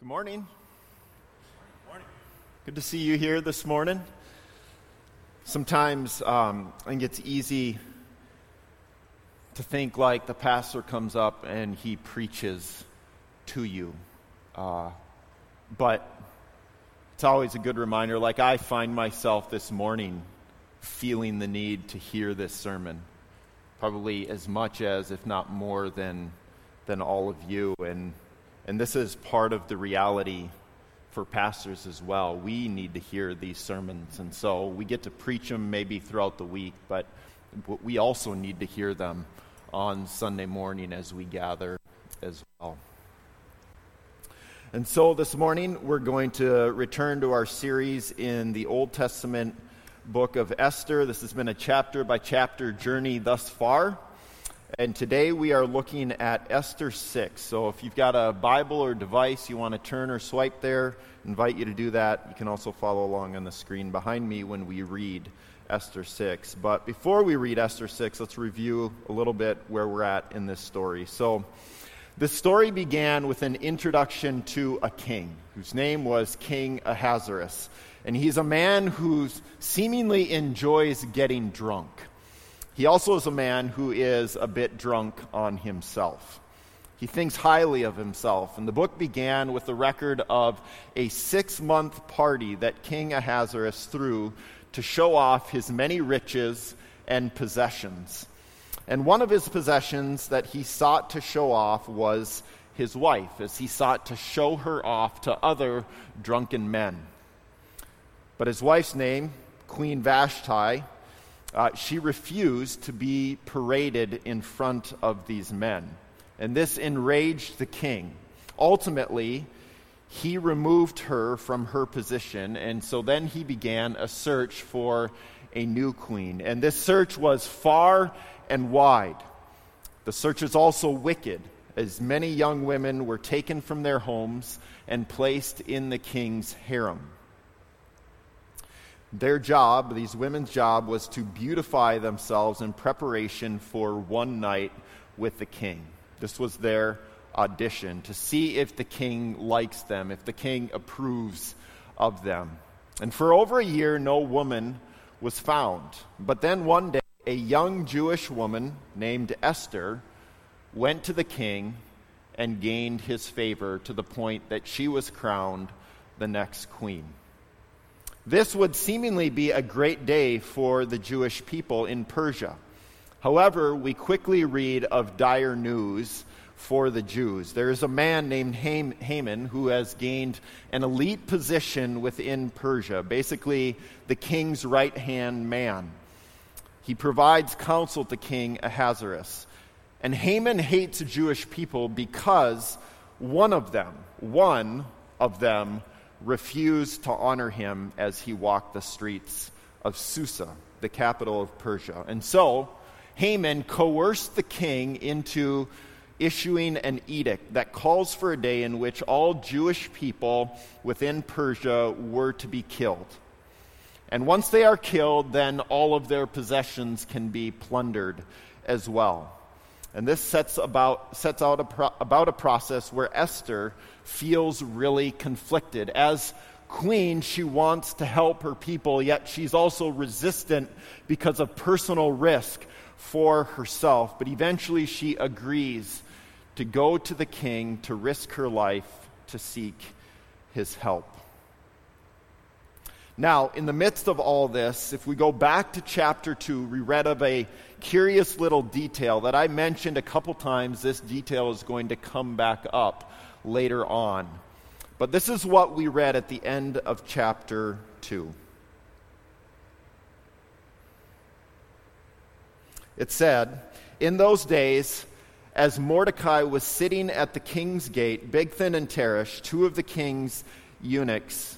Good morning. Morning. Good to see you here this morning. Sometimes um, I think it's easy to think like the pastor comes up and he preaches to you. Uh, but it's always a good reminder. Like I find myself this morning feeling the need to hear this sermon, probably as much as, if not more, than, than all of you. And and this is part of the reality for pastors as well. We need to hear these sermons. And so we get to preach them maybe throughout the week, but we also need to hear them on Sunday morning as we gather as well. And so this morning we're going to return to our series in the Old Testament book of Esther. This has been a chapter by chapter journey thus far. And today we are looking at Esther 6. So if you've got a Bible or device you want to turn or swipe there, invite you to do that. You can also follow along on the screen behind me when we read Esther 6. But before we read Esther 6, let's review a little bit where we're at in this story. So the story began with an introduction to a king whose name was King Ahasuerus. And he's a man who seemingly enjoys getting drunk. He also is a man who is a bit drunk on himself. He thinks highly of himself. And the book began with the record of a six month party that King Ahasuerus threw to show off his many riches and possessions. And one of his possessions that he sought to show off was his wife, as he sought to show her off to other drunken men. But his wife's name, Queen Vashti, uh, she refused to be paraded in front of these men. And this enraged the king. Ultimately, he removed her from her position, and so then he began a search for a new queen. And this search was far and wide. The search is also wicked, as many young women were taken from their homes and placed in the king's harem. Their job, these women's job, was to beautify themselves in preparation for one night with the king. This was their audition to see if the king likes them, if the king approves of them. And for over a year, no woman was found. But then one day, a young Jewish woman named Esther went to the king and gained his favor to the point that she was crowned the next queen. This would seemingly be a great day for the Jewish people in Persia. However, we quickly read of dire news for the Jews. There is a man named Haman who has gained an elite position within Persia, basically the king's right hand man. He provides counsel to King Ahasuerus. And Haman hates Jewish people because one of them, one of them, refused to honor him as he walked the streets of Susa, the capital of Persia. And so Haman coerced the king into issuing an edict that calls for a day in which all Jewish people within Persia were to be killed. And once they are killed, then all of their possessions can be plundered as well. And this sets, about, sets out a pro, about a process where Esther feels really conflicted. As queen, she wants to help her people, yet she's also resistant because of personal risk for herself. But eventually, she agrees to go to the king to risk her life to seek his help. Now, in the midst of all this, if we go back to chapter 2, we read of a curious little detail that I mentioned a couple times. This detail is going to come back up later on. But this is what we read at the end of chapter 2. It said, In those days, as Mordecai was sitting at the king's gate, Bigthan and Teresh, two of the king's eunuchs,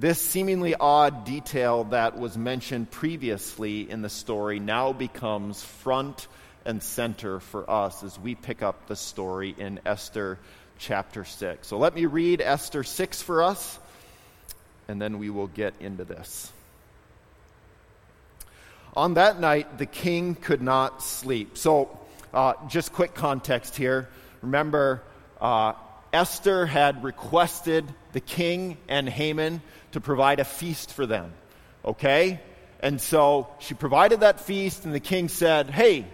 This seemingly odd detail that was mentioned previously in the story now becomes front and center for us as we pick up the story in Esther chapter 6. So let me read Esther 6 for us, and then we will get into this. On that night, the king could not sleep. So, uh, just quick context here. Remember, uh, Esther had requested the king and Haman to provide a feast for them. Okay? And so she provided that feast, and the king said, Hey,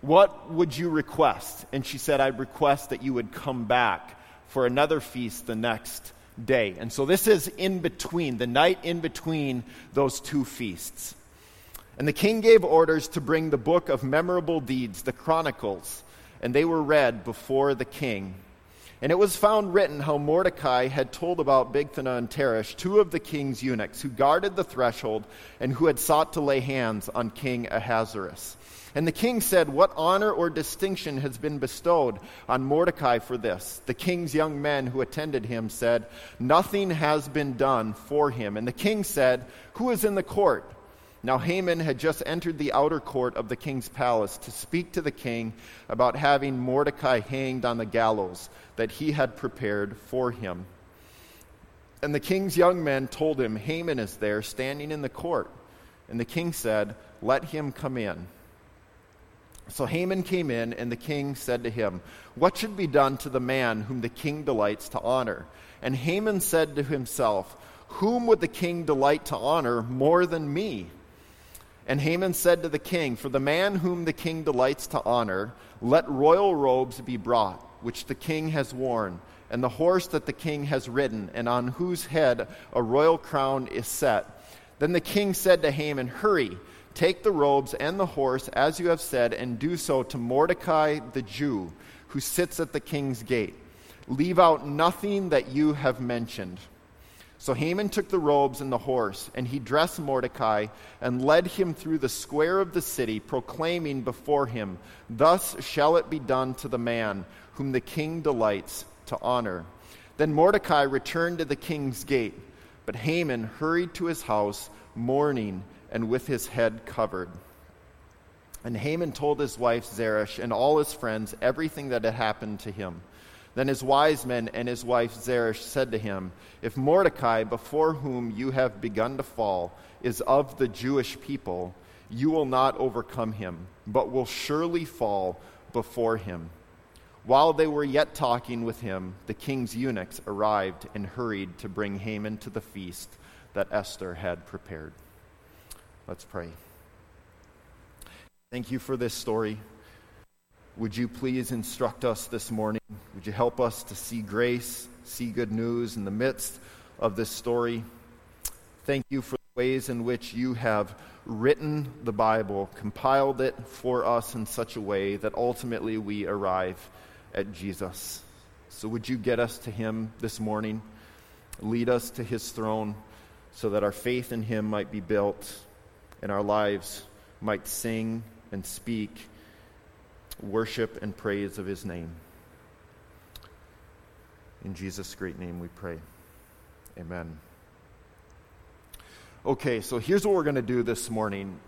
what would you request? And she said, I'd request that you would come back for another feast the next day. And so this is in between, the night in between those two feasts. And the king gave orders to bring the book of memorable deeds, the Chronicles, and they were read before the king. And it was found written how Mordecai had told about Bigthana and Teresh, two of the king's eunuchs, who guarded the threshold and who had sought to lay hands on King Ahasuerus. And the king said, What honor or distinction has been bestowed on Mordecai for this? The king's young men who attended him said, Nothing has been done for him. And the king said, Who is in the court? Now Haman had just entered the outer court of the king's palace to speak to the king about having Mordecai hanged on the gallows that he had prepared for him. And the king's young men told him, Haman is there standing in the court. And the king said, Let him come in. So Haman came in, and the king said to him, What should be done to the man whom the king delights to honor? And Haman said to himself, Whom would the king delight to honor more than me? And Haman said to the king, For the man whom the king delights to honor, let royal robes be brought, which the king has worn, and the horse that the king has ridden, and on whose head a royal crown is set. Then the king said to Haman, Hurry Take the robes and the horse, as you have said, and do so to Mordecai the Jew, who sits at the king's gate. Leave out nothing that you have mentioned. So Haman took the robes and the horse, and he dressed Mordecai and led him through the square of the city, proclaiming before him, Thus shall it be done to the man whom the king delights to honor. Then Mordecai returned to the king's gate, but Haman hurried to his house, mourning and with his head covered. And Haman told his wife Zeresh and all his friends everything that had happened to him. Then his wise men and his wife Zeresh said to him, If Mordecai, before whom you have begun to fall, is of the Jewish people, you will not overcome him, but will surely fall before him. While they were yet talking with him, the king's eunuchs arrived and hurried to bring Haman to the feast that Esther had prepared. Let's pray. Thank you for this story. Would you please instruct us this morning? Would you help us to see grace, see good news in the midst of this story? Thank you for the ways in which you have written the Bible, compiled it for us in such a way that ultimately we arrive at Jesus. So, would you get us to Him this morning? Lead us to His throne so that our faith in Him might be built and our lives might sing and speak worship and praise of his name. In Jesus' great name we pray. Amen. Okay, so here's what we're going to do this morning.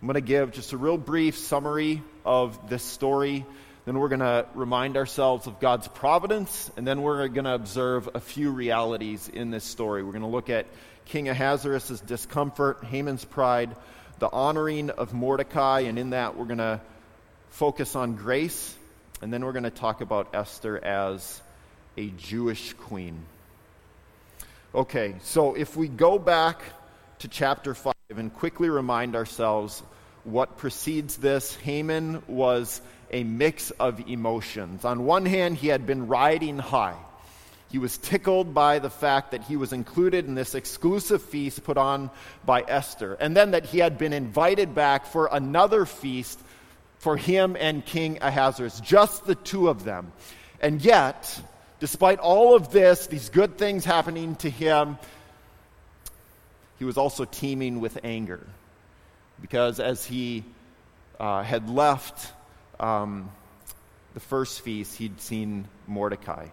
I'm going to give just a real brief summary of this story. Then we're going to remind ourselves of God's providence, and then we're going to observe a few realities in this story. We're going to look at King Ahasuerus' discomfort, Haman's pride, the honoring of Mordecai, and in that we're going to focus on grace, and then we're going to talk about Esther as a Jewish queen. Okay, so if we go back to chapter 5 and quickly remind ourselves what precedes this, Haman was a mix of emotions. On one hand, he had been riding high. He was tickled by the fact that he was included in this exclusive feast put on by Esther, and then that he had been invited back for another feast for him and King Ahasuerus, just the two of them. And yet, despite all of this, these good things happening to him, he was also teeming with anger. Because as he uh, had left um, the first feast, he'd seen Mordecai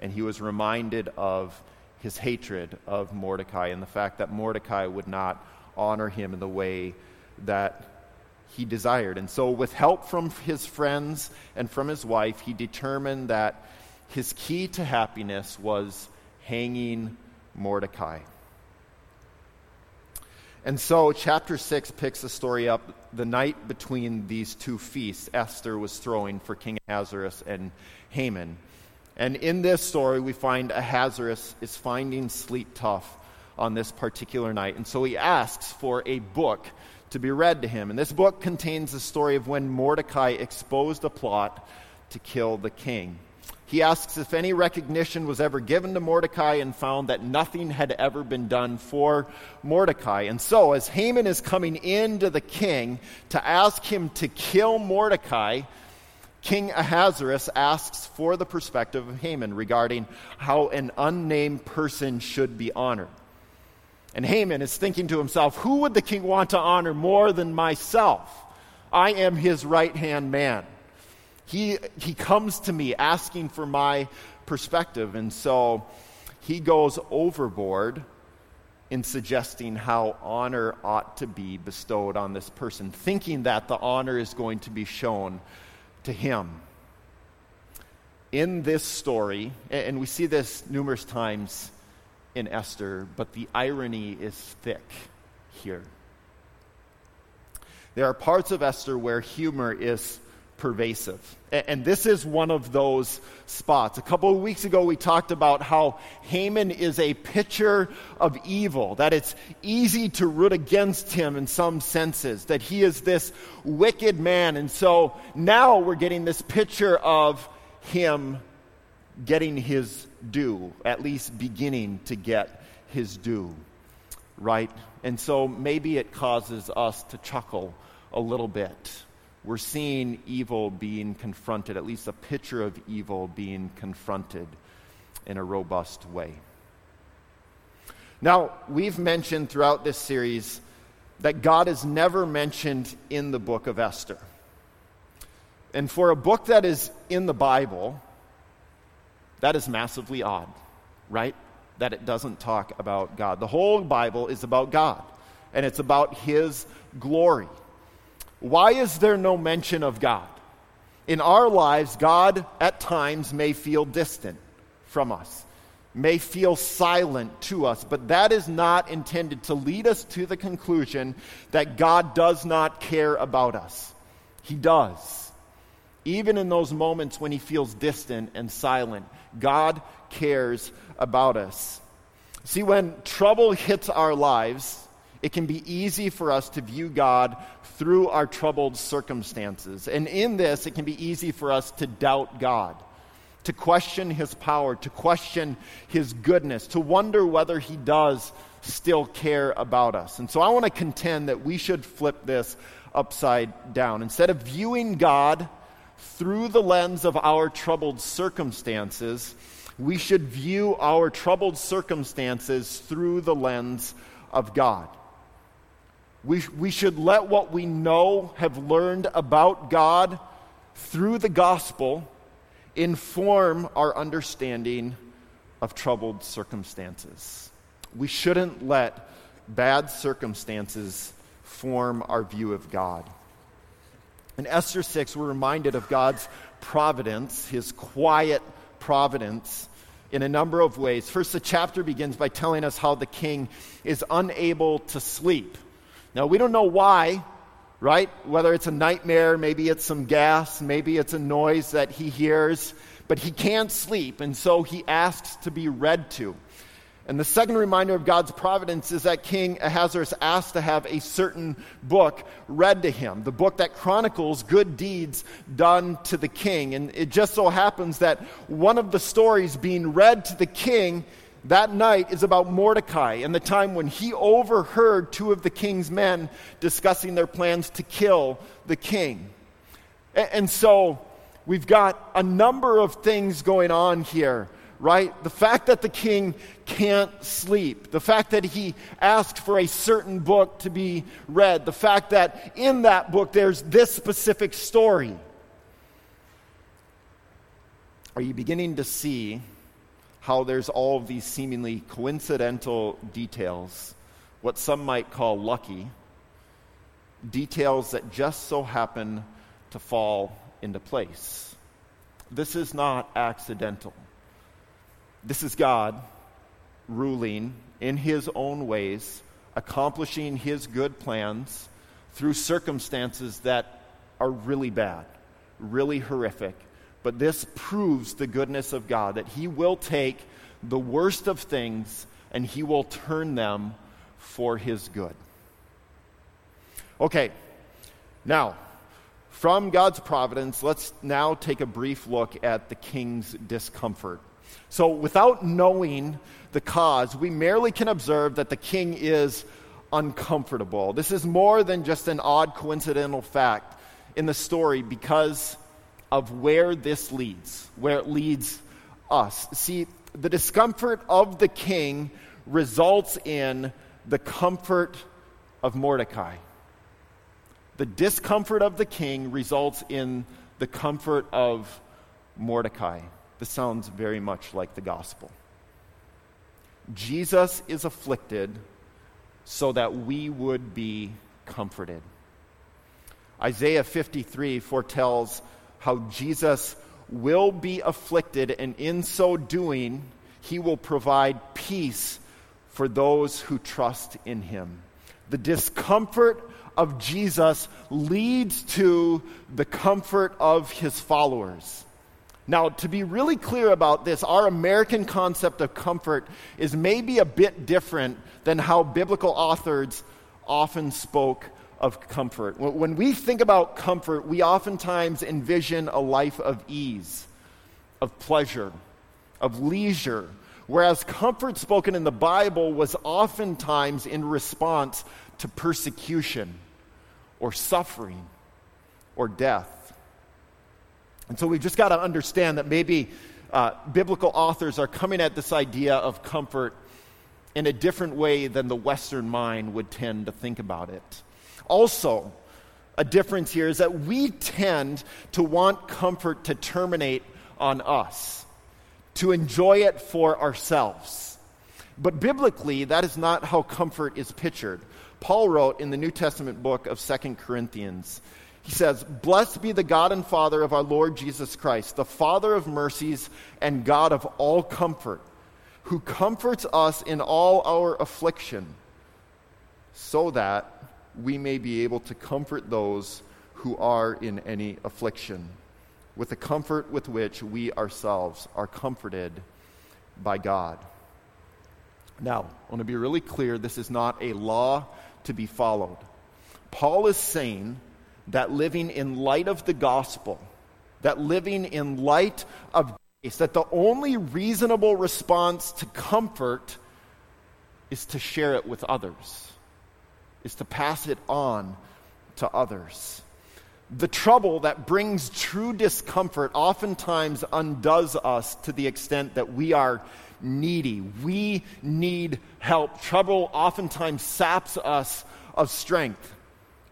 and he was reminded of his hatred of Mordecai and the fact that Mordecai would not honor him in the way that he desired. And so, with help from his friends and from his wife, he determined that his key to happiness was hanging Mordecai. And so, chapter 6 picks the story up the night between these two feasts Esther was throwing for King Ahasuerus and Haman. And in this story, we find Ahasuerus is finding sleep tough on this particular night. And so he asks for a book to be read to him. And this book contains the story of when Mordecai exposed a plot to kill the king. He asks if any recognition was ever given to Mordecai and found that nothing had ever been done for Mordecai. And so, as Haman is coming in to the king to ask him to kill Mordecai, King Ahasuerus asks for the perspective of Haman regarding how an unnamed person should be honored. And Haman is thinking to himself, Who would the king want to honor more than myself? I am his right hand man. He, he comes to me asking for my perspective. And so he goes overboard in suggesting how honor ought to be bestowed on this person, thinking that the honor is going to be shown to him. In this story, and we see this numerous times in Esther, but the irony is thick here. There are parts of Esther where humor is pervasive. And this is one of those spots. A couple of weeks ago, we talked about how Haman is a picture of evil, that it's easy to root against him in some senses, that he is this wicked man. And so now we're getting this picture of him getting his due, at least beginning to get his due, right? And so maybe it causes us to chuckle a little bit we're seeing evil being confronted, at least a picture of evil being confronted in a robust way. Now, we've mentioned throughout this series that God is never mentioned in the book of Esther. And for a book that is in the Bible, that is massively odd, right? That it doesn't talk about God. The whole Bible is about God, and it's about His glory. Why is there no mention of God? In our lives, God at times may feel distant from us, may feel silent to us, but that is not intended to lead us to the conclusion that God does not care about us. He does. Even in those moments when he feels distant and silent, God cares about us. See, when trouble hits our lives, it can be easy for us to view God through our troubled circumstances. And in this, it can be easy for us to doubt God, to question His power, to question His goodness, to wonder whether He does still care about us. And so I want to contend that we should flip this upside down. Instead of viewing God through the lens of our troubled circumstances, we should view our troubled circumstances through the lens of God. We, we should let what we know, have learned about God through the gospel, inform our understanding of troubled circumstances. We shouldn't let bad circumstances form our view of God. In Esther 6, we're reminded of God's providence, his quiet providence, in a number of ways. First, the chapter begins by telling us how the king is unable to sleep. Now, we don't know why, right? Whether it's a nightmare, maybe it's some gas, maybe it's a noise that he hears, but he can't sleep, and so he asks to be read to. And the second reminder of God's providence is that King Ahasuerus asked to have a certain book read to him, the book that chronicles good deeds done to the king. And it just so happens that one of the stories being read to the king that night is about Mordecai and the time when he overheard two of the king's men discussing their plans to kill the king. And so we've got a number of things going on here, right? The fact that the king can't sleep, the fact that he asked for a certain book to be read, the fact that in that book there's this specific story. Are you beginning to see how there's all of these seemingly coincidental details, what some might call lucky, details that just so happen to fall into place. This is not accidental. This is God ruling in his own ways, accomplishing his good plans through circumstances that are really bad, really horrific. But this proves the goodness of God that he will take the worst of things and he will turn them for his good. Okay, now, from God's providence, let's now take a brief look at the king's discomfort. So, without knowing the cause, we merely can observe that the king is uncomfortable. This is more than just an odd coincidental fact in the story because of where this leads, where it leads us. See, the discomfort of the king results in the comfort of Mordecai. The discomfort of the king results in the comfort of Mordecai. This sounds very much like the gospel. Jesus is afflicted so that we would be comforted. Isaiah 53 foretells how Jesus will be afflicted, and in so doing, he will provide peace for those who trust in him. The discomfort of Jesus leads to the comfort of his followers. Now, to be really clear about this, our American concept of comfort is maybe a bit different than how biblical authors often spoke of comfort. When we think about comfort, we oftentimes envision a life of ease, of pleasure, of leisure, whereas comfort spoken in the Bible was oftentimes in response to persecution or suffering or death. And so we've just got to understand that maybe uh, biblical authors are coming at this idea of comfort in a different way than the Western mind would tend to think about it. Also, a difference here is that we tend to want comfort to terminate on us, to enjoy it for ourselves. But biblically, that is not how comfort is pictured. Paul wrote in the New Testament book of Second Corinthians he says, Blessed be the God and Father of our Lord Jesus Christ, the Father of mercies and God of all comfort, who comforts us in all our affliction, so that we may be able to comfort those who are in any affliction, with the comfort with which we ourselves are comforted by God. Now, I want to be really clear this is not a law to be followed. Paul is saying that living in light of the gospel, that living in light of grace, that the only reasonable response to comfort is to share it with others, is to pass it on to others. The trouble that brings true discomfort oftentimes undoes us to the extent that we are needy. We need help. Trouble oftentimes saps us of strength.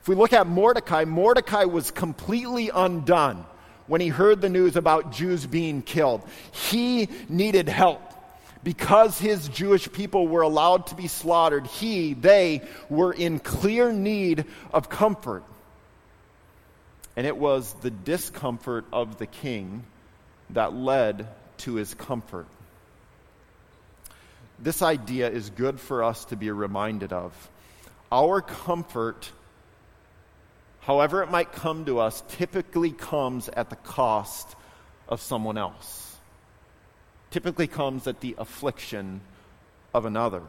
If we look at Mordecai, Mordecai was completely undone when he heard the news about Jews being killed. He needed help. Because his Jewish people were allowed to be slaughtered, he, they were in clear need of comfort. And it was the discomfort of the king that led to his comfort. This idea is good for us to be reminded of. Our comfort however it might come to us, typically comes at the cost of someone else. Typically comes at the affliction of another.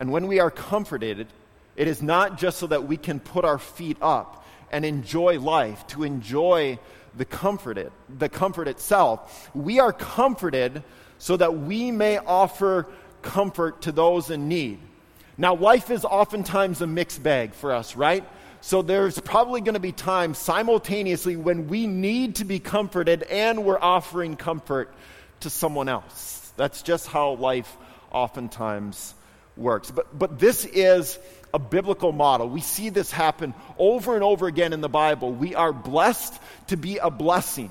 And when we are comforted, it is not just so that we can put our feet up and enjoy life, to enjoy the comfort, it, the comfort itself. We are comforted so that we may offer comfort to those in need. Now, life is oftentimes a mixed bag for us, right? So there's probably going to be times simultaneously when we need to be comforted and we're offering comfort to someone else. That's just how life oftentimes works. But, but this is a biblical model. We see this happen over and over again in the Bible. We are blessed to be a blessing.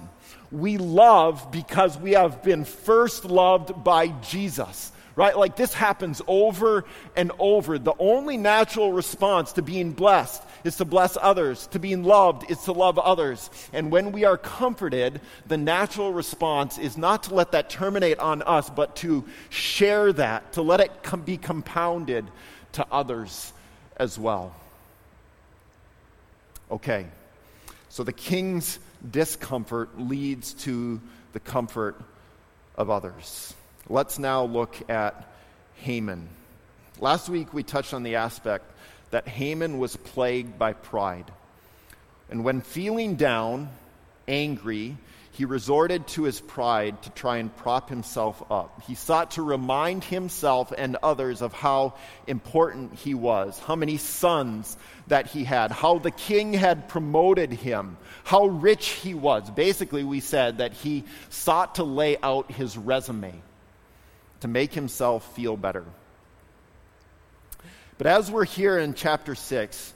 We love because we have been first loved by Jesus right? Like this happens over and over. The only natural response to being blessed is to bless others. To being loved is to love others. And when we are comforted, the natural response is not to let that terminate on us, but to share that, to let it com- be compounded to others as well. Okay, so the king's discomfort leads to the comfort of others. Let's now look at Haman. Last week we touched on the aspect that Haman was plagued by pride. And when feeling down, angry, he resorted to his pride to try and prop himself up. He sought to remind himself and others of how important he was, how many sons that he had, how the king had promoted him, how rich he was. Basically, we said that he sought to lay out his resume to make himself feel better. But as we're here in chapter 6,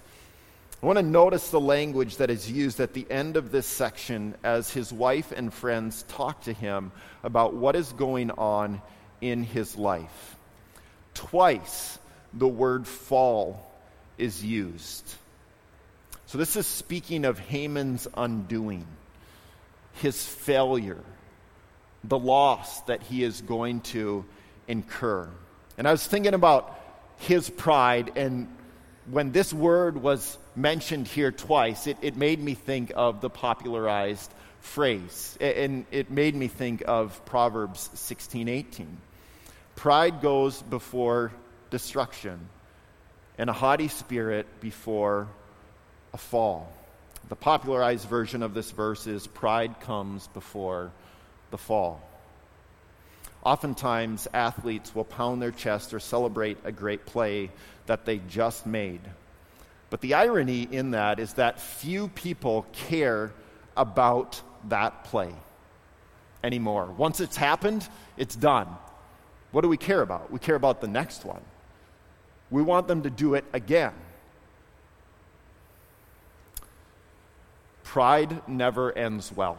I want to notice the language that is used at the end of this section as his wife and friends talk to him about what is going on in his life. Twice the word fall is used. So this is speaking of Haman's undoing, his failure, the loss that he is going to incur. And I was thinking about his pride, and when this word was mentioned here twice, it, it made me think of the popularized phrase, and it made me think of Proverbs 16 18. Pride goes before destruction, and a haughty spirit before a fall. The popularized version of this verse is Pride comes before the fall. Oftentimes, athletes will pound their chest or celebrate a great play that they just made. But the irony in that is that few people care about that play anymore. Once it's happened, it's done. What do we care about? We care about the next one. We want them to do it again. Pride never ends well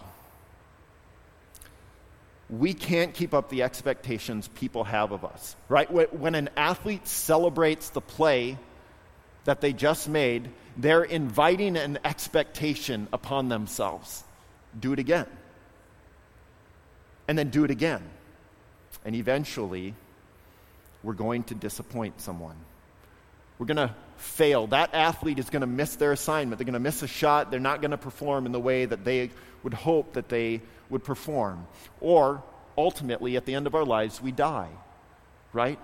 we can't keep up the expectations people have of us, right? When an athlete celebrates the play that they just made, they're inviting an expectation upon themselves. Do it again. And then do it again. And eventually, we're going to disappoint someone. We're going to fail. That athlete is going to miss their assignment. They're going to miss a shot. They're not going to perform in the way that they would hope that they would perform. Or ultimately, at the end of our lives, we die, right?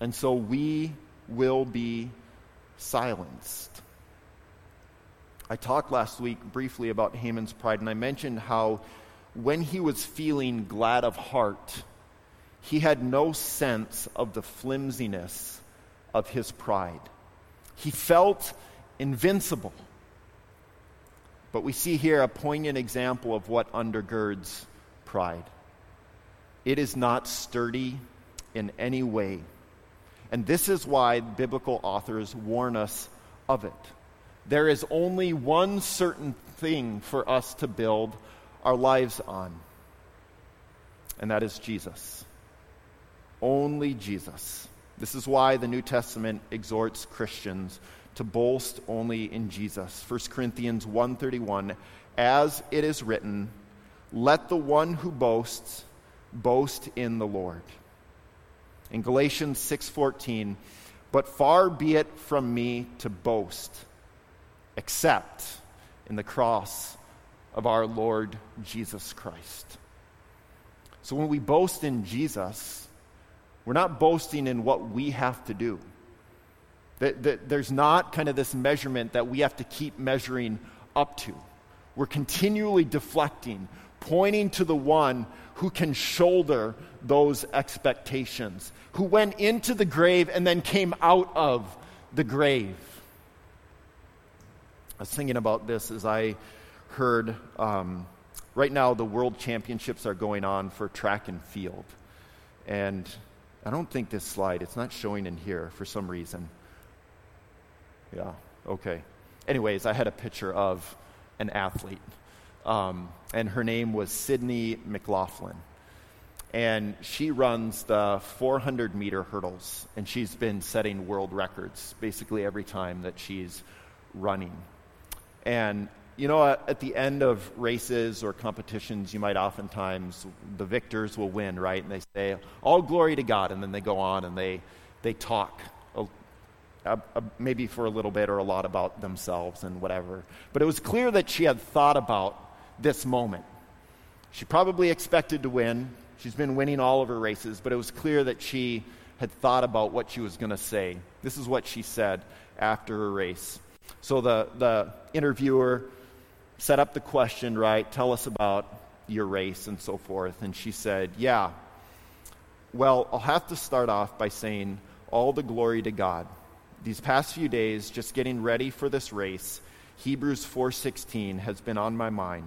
And so we will be silenced. I talked last week briefly about Haman's pride, and I mentioned how when he was feeling glad of heart, he had no sense of the flimsiness of his pride. He felt invincible. But we see here a poignant example of what undergirds pride. It is not sturdy in any way. And this is why biblical authors warn us of it. There is only one certain thing for us to build our lives on, and that is Jesus. Only Jesus. This is why the New Testament exhorts Christians to boast only in Jesus. 1 Corinthians 1:31 as it is written let the one who boasts boast in the Lord. In Galatians 6:14, but far be it from me to boast except in the cross of our Lord Jesus Christ. So when we boast in Jesus, we're not boasting in what we have to do. That There's not kind of this measurement that we have to keep measuring up to. We're continually deflecting pointing to the one who can shoulder those expectations, who went into the grave and then came out of the grave. I was thinking about this as I heard um, right now the world championships are going on for track and field. And I don't think this slide, it's not showing in here for some reason. Yeah, okay. Anyways, I had a picture of an athlete um, and her name was Sydney McLaughlin. And she runs the 400 meter hurdles, and she's been setting world records basically every time that she's running. And you know, at, the end of races or competitions, you might oftentimes, the victors will win, right? And they say, All glory to God. And then they go on and they, they talk a, a, a, maybe for a little bit or a lot about themselves and whatever. But it was clear that she had thought about this moment. She probably expected to win. She's been winning all of her races, but it was clear that she had thought about what she was going to say. This is what she said after her race. So the, the interviewer set up the question, right? Tell us about your race and so forth. And she said, Yeah. Well, I'll have to start off by saying all the glory to God. These past few days, just getting ready for this race, Hebrews 4:16 has been on my mind,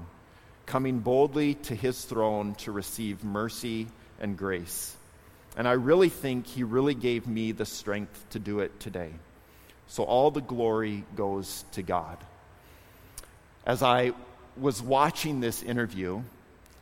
coming boldly to his throne to receive mercy and grace. And I really think he really gave me the strength to do it today. So all the glory goes to God as I was watching this interview,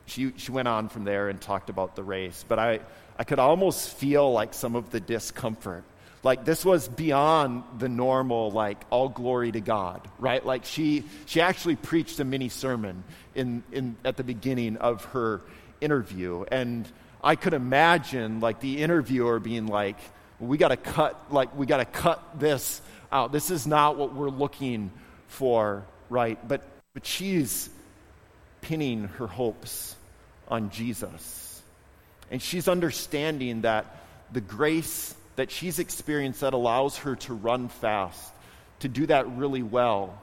she, she went on from there and talked about the race, but I, I could almost feel like some of the discomfort. Like this was beyond the normal, like all glory to God, right? Like she, she actually preached a mini sermon in, in, at the beginning of her interview. And I could imagine like the interviewer being like, we got to cut, like, we got to cut this out. This is not what we're looking for, right? But but she's pinning her hopes on Jesus. And she's understanding that the grace that she's experienced that allows her to run fast, to do that really well,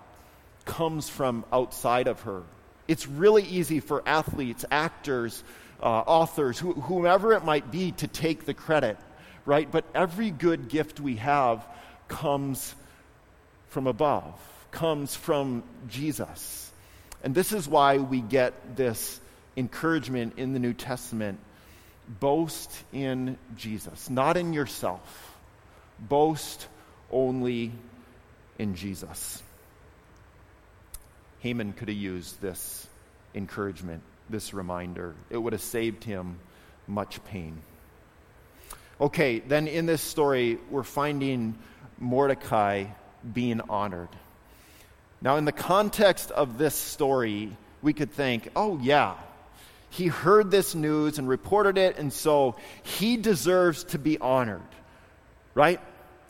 comes from outside of her. It's really easy for athletes, actors, uh, authors, wh- whomever it might be, to take the credit, right? But every good gift we have comes from above, comes from Jesus. And this is why we get this encouragement in the New Testament boast in Jesus, not in yourself. Boast only in Jesus. Haman could have used this encouragement, this reminder. It would have saved him much pain. Okay, then in this story, we're finding Mordecai being honored. Now, in the context of this story, we could think, oh, yeah, he heard this news and reported it, and so he deserves to be honored, right?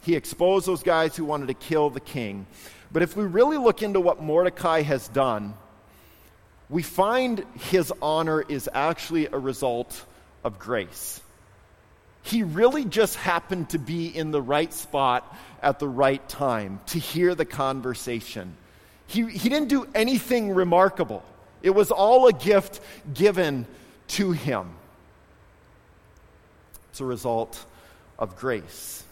He exposed those guys who wanted to kill the king. But if we really look into what Mordecai has done, we find his honor is actually a result of grace. He really just happened to be in the right spot at the right time to hear the conversation. He, he didn't do anything remarkable, it was all a gift given to him. It's a result of grace.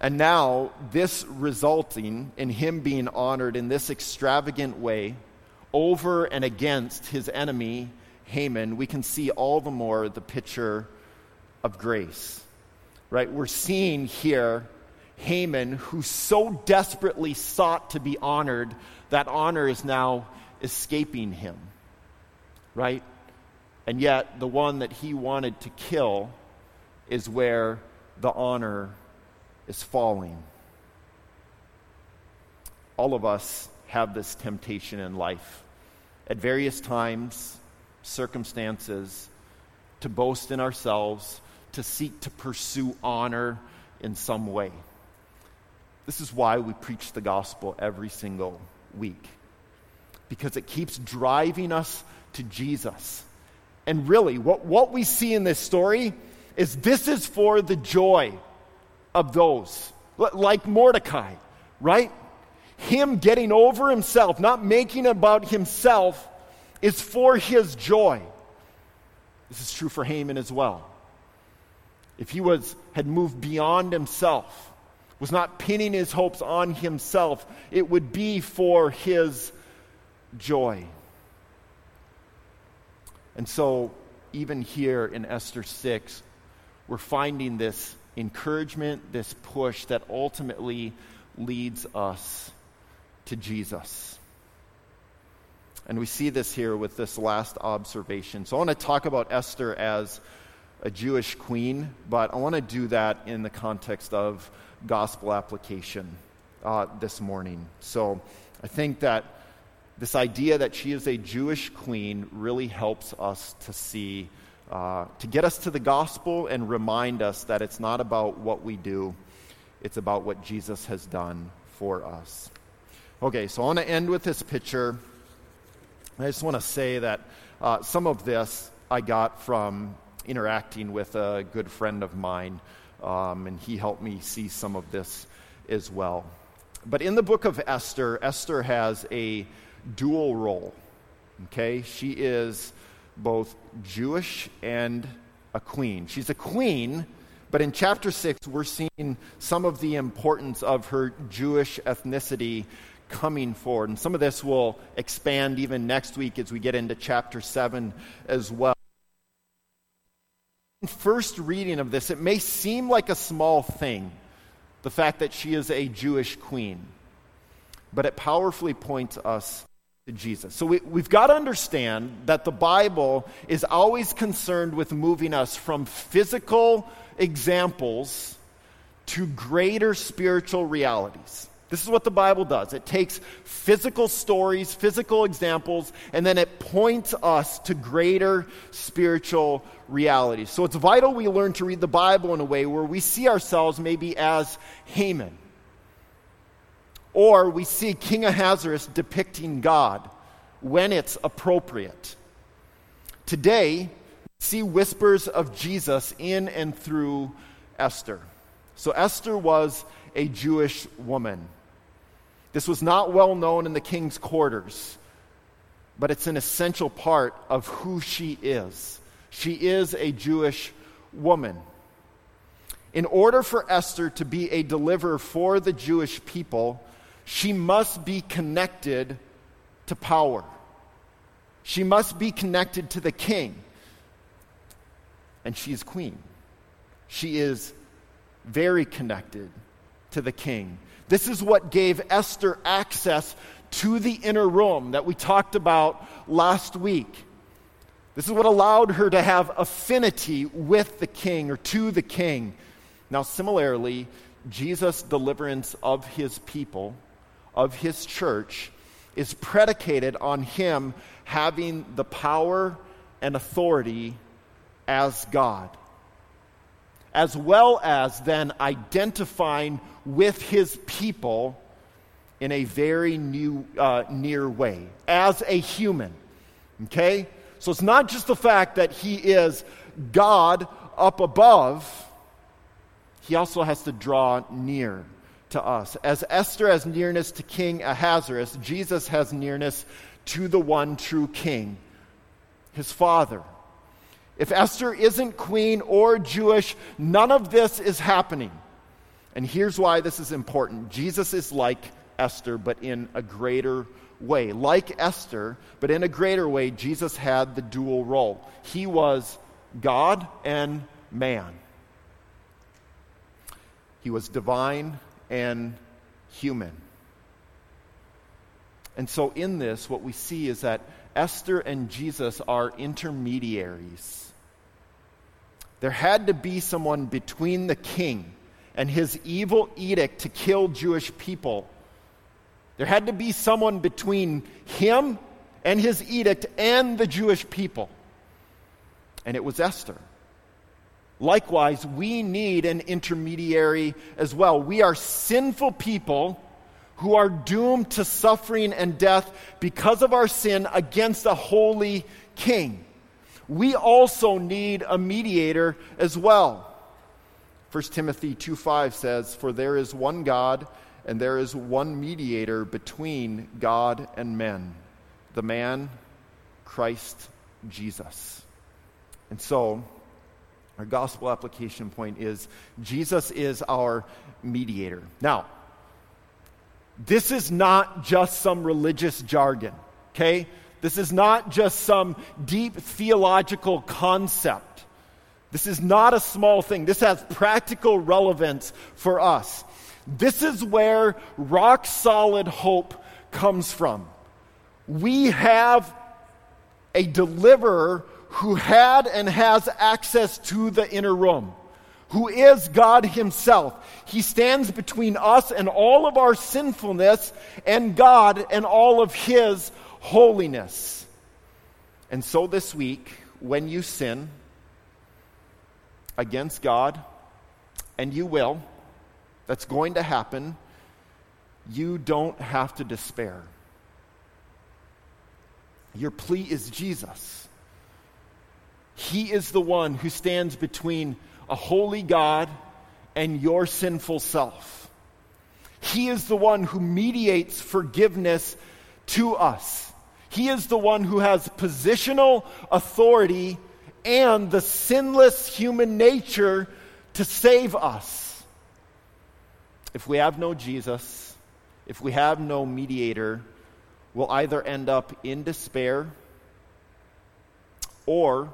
And now, this resulting in him being honored in this extravagant way over and against his enemy, Haman, we can see all the more the picture of grace. Right? We're seeing here Haman, who so desperately sought to be honored, that honor is now escaping him. Right? And yet, the one that he wanted to kill is where the honor is falling. All of us have this temptation in life at various times, circumstances, to boast in ourselves, to seek to pursue honor in some way. This is why we preach the gospel every single week, because it keeps driving us to Jesus. And really, what, what we see in this story is this is for the joy of those, like Mordecai, right? Him getting over himself, not making about himself, is for his joy. This is true for Haman as well. If he was, had moved beyond himself, was not pinning his hopes on himself, it would be for his joy. And so, even here in Esther 6, we're finding this encouragement, this push that ultimately leads us to Jesus. And we see this here with this last observation. So I want to talk about Esther as a Jewish queen, but I want to do that in the context of gospel application uh, this morning. So I think that this idea that she is a Jewish queen really helps us to see, uh, to get us to the gospel and remind us that it's not about what we do, it's about what Jesus has done for us. Okay, so I want to end with this picture. I just want to say that uh, some of this I got from interacting with a good friend of mine, um, and he helped me see some of this as well. But in the book of Esther, Esther has a dual role. Okay? She is both Jewish and a queen. She's a queen, but in chapter 6, we're seeing some of the importance of her Jewish ethnicity coming forward. And some of this will expand even next week as we get into chapter 7 as well. First reading of this, it may seem like a small thing, the fact that she is a Jewish queen, but it powerfully points us to Jesus. So we, we've got to understand that the Bible is always concerned with moving us from physical examples to greater spiritual realities. This is what the Bible does. It takes physical stories, physical examples, and then it points us to greater spiritual realities. So it's vital we learn to read the Bible in a way where we see ourselves maybe as Haman or we see King Ahasuerus depicting God when it's appropriate. Today, see whispers of Jesus in and through Esther. So, Esther was a Jewish woman. This was not well known in the king's quarters, but it's an essential part of who she is. She is a Jewish woman. In order for Esther to be a deliverer for the Jewish people, she must be connected to power. She must be connected to the king. And she is queen. She is very connected to the king. This is what gave Esther access to the inner room that we talked about last week. This is what allowed her to have affinity with the king or to the king. Now, similarly, Jesus' deliverance of his people of his church is predicated on him having the power and authority as God, as well as then identifying with his people in a very new, uh, near way, as a human. Okay? So it's not just the fact that he is God up above, he also has to draw near to us. As Esther has nearness to King Ahasuerus, Jesus has nearness to the one true king, his father. If Esther isn't queen or Jewish, none of this is happening. And here's why this is important Jesus is like Esther, but in a greater way. Like Esther, but in a greater way, Jesus had the dual role. He was God and man. He was divine and human. And so, in this, what we see is that Esther and Jesus are intermediaries. There had to be someone between the king and his evil edict to kill Jewish people. There had to be someone between him and his edict and the Jewish people. And it was Esther. Likewise, we need an intermediary as well. We are sinful people who are doomed to suffering and death because of our sin against a holy king. We also need a mediator as well. 1 Timothy 2:5 says, "For there is one God and there is one mediator between God and men, the man Christ Jesus." And so, our gospel application point is Jesus is our mediator. Now, this is not just some religious jargon, okay? This is not just some deep theological concept. This is not a small thing. This has practical relevance for us. This is where rock solid hope comes from. We have a deliverer who had and has access to the inner room, who is God Himself. He stands between us and all of our sinfulness and God and all of His holiness. And so this week, when you sin against God, and you will, that's going to happen, you don't have to despair. Your plea is Jesus. He is the one who stands between a holy God and your sinful self. He is the one who mediates forgiveness to us. He is the one who has positional authority and the sinless human nature to save us. If we have no Jesus, if we have no mediator, we'll either end up in despair or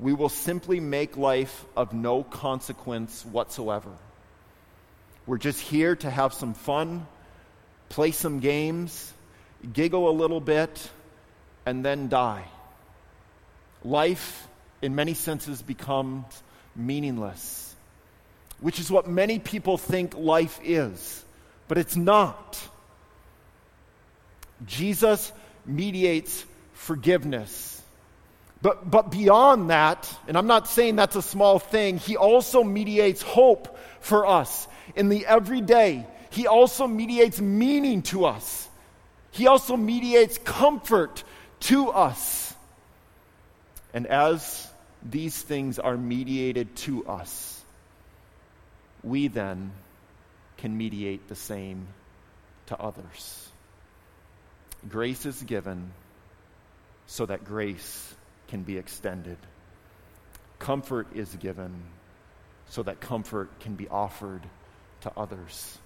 we will simply make life of no consequence whatsoever. We're just here to have some fun, play some games, giggle a little bit, and then die. Life, in many senses, becomes meaningless, which is what many people think life is, but it's not. Jesus mediates forgiveness but, but beyond that, and I'm not saying that's a small thing, he also mediates hope for us in the everyday. He also mediates meaning to us. He also mediates comfort to us. And as these things are mediated to us, we then can mediate the same to others. Grace is given so that grace can be extended. Comfort is given so that comfort can be offered to others.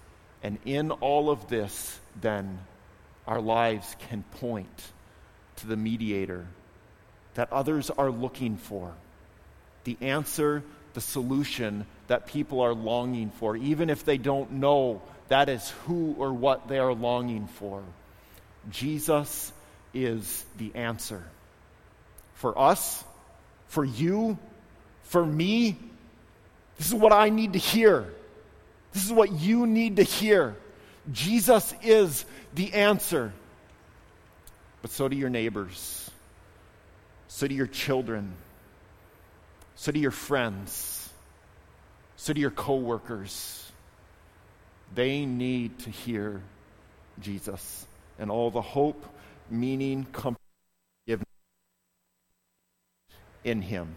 And in all of this, then, our lives can point to the mediator that others are looking for, the answer, the solution that people are longing for, even if they don't know that is who or what they are longing for. Jesus is the answer for us, for you, for me. This is what I need to hear. This is what you need to hear. Jesus is the answer. But so do your neighbors. So do your children. So do your friends. So do your coworkers. They need to hear Jesus and all the hope, meaning, comfort in him.